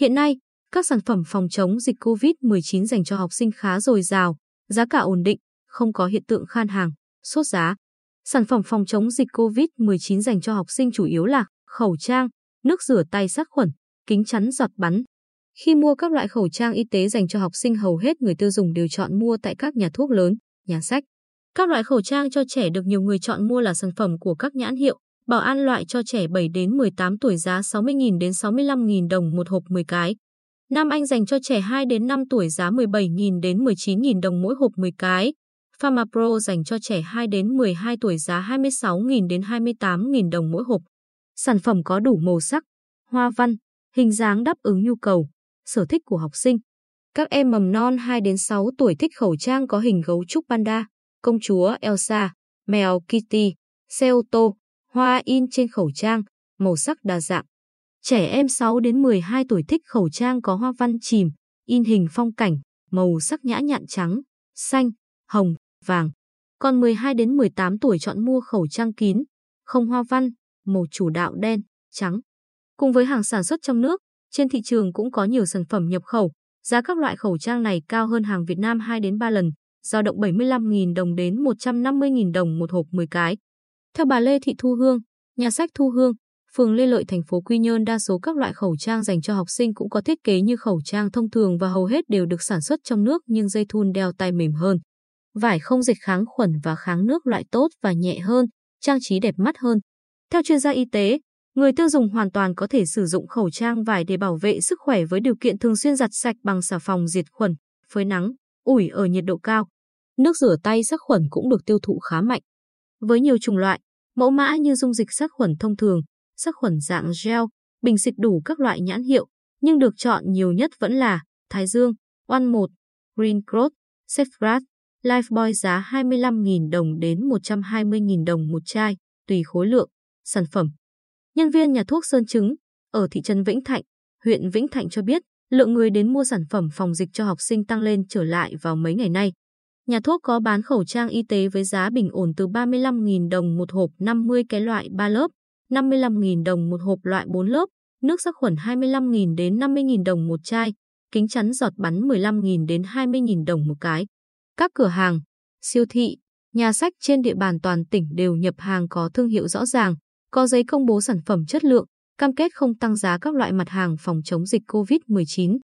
Hiện nay, các sản phẩm phòng chống dịch COVID-19 dành cho học sinh khá dồi dào, giá cả ổn định, không có hiện tượng khan hàng, sốt giá. Sản phẩm phòng chống dịch COVID-19 dành cho học sinh chủ yếu là khẩu trang, nước rửa tay sát khuẩn, kính chắn giọt bắn. Khi mua các loại khẩu trang y tế dành cho học sinh hầu hết người tiêu dùng đều chọn mua tại các nhà thuốc lớn, nhà sách. Các loại khẩu trang cho trẻ được nhiều người chọn mua là sản phẩm của các nhãn hiệu, bảo an loại cho trẻ 7 đến 18 tuổi giá 60.000 đến 65.000 đồng một hộp 10 cái. Nam Anh dành cho trẻ 2 đến 5 tuổi giá 17.000 đến 19.000 đồng mỗi hộp 10 cái. Pharma Pro dành cho trẻ 2 đến 12 tuổi giá 26.000 đến 28.000 đồng mỗi hộp. Sản phẩm có đủ màu sắc, hoa văn, hình dáng đáp ứng nhu cầu, sở thích của học sinh. Các em mầm non 2 đến 6 tuổi thích khẩu trang có hình gấu trúc panda, công chúa Elsa, mèo Kitty, xe ô tô, hoa in trên khẩu trang, màu sắc đa dạng. Trẻ em 6 đến 12 tuổi thích khẩu trang có hoa văn chìm, in hình phong cảnh, màu sắc nhã nhặn trắng, xanh, hồng, vàng. Còn 12 đến 18 tuổi chọn mua khẩu trang kín, không hoa văn, màu chủ đạo đen, trắng. Cùng với hàng sản xuất trong nước, trên thị trường cũng có nhiều sản phẩm nhập khẩu. Giá các loại khẩu trang này cao hơn hàng Việt Nam 2 đến 3 lần, dao động 75.000 đồng đến 150.000 đồng một hộp 10 cái. Theo bà Lê Thị Thu Hương, nhà sách Thu Hương, phường Lê Lợi thành phố Quy Nhơn đa số các loại khẩu trang dành cho học sinh cũng có thiết kế như khẩu trang thông thường và hầu hết đều được sản xuất trong nước nhưng dây thun đeo tay mềm hơn. Vải không dịch kháng khuẩn và kháng nước loại tốt và nhẹ hơn, trang trí đẹp mắt hơn. Theo chuyên gia y tế, người tiêu dùng hoàn toàn có thể sử dụng khẩu trang vải để bảo vệ sức khỏe với điều kiện thường xuyên giặt sạch bằng xà phòng diệt khuẩn, phơi nắng, ủi ở nhiệt độ cao. Nước rửa tay sát khuẩn cũng được tiêu thụ khá mạnh. Với nhiều chủng loại, mẫu mã như dung dịch sát khuẩn thông thường, sát khuẩn dạng gel, bình xịt đủ các loại nhãn hiệu, nhưng được chọn nhiều nhất vẫn là Thái Dương, One 1, Green Cross, Safeguard, Lifebuoy giá 25.000 đồng đến 120.000 đồng một chai, tùy khối lượng, sản phẩm. Nhân viên nhà thuốc Sơn Trứng, ở thị trấn Vĩnh Thạnh, huyện Vĩnh Thạnh cho biết, lượng người đến mua sản phẩm phòng dịch cho học sinh tăng lên trở lại vào mấy ngày nay. Nhà thuốc có bán khẩu trang y tế với giá bình ổn từ 35.000 đồng một hộp 50 cái loại 3 lớp, 55.000 đồng một hộp loại 4 lớp, nước sát khuẩn 25.000 đến 50.000 đồng một chai, kính chắn giọt bắn 15.000 đến 20.000 đồng một cái. Các cửa hàng, siêu thị, nhà sách trên địa bàn toàn tỉnh đều nhập hàng có thương hiệu rõ ràng, có giấy công bố sản phẩm chất lượng, cam kết không tăng giá các loại mặt hàng phòng chống dịch COVID-19.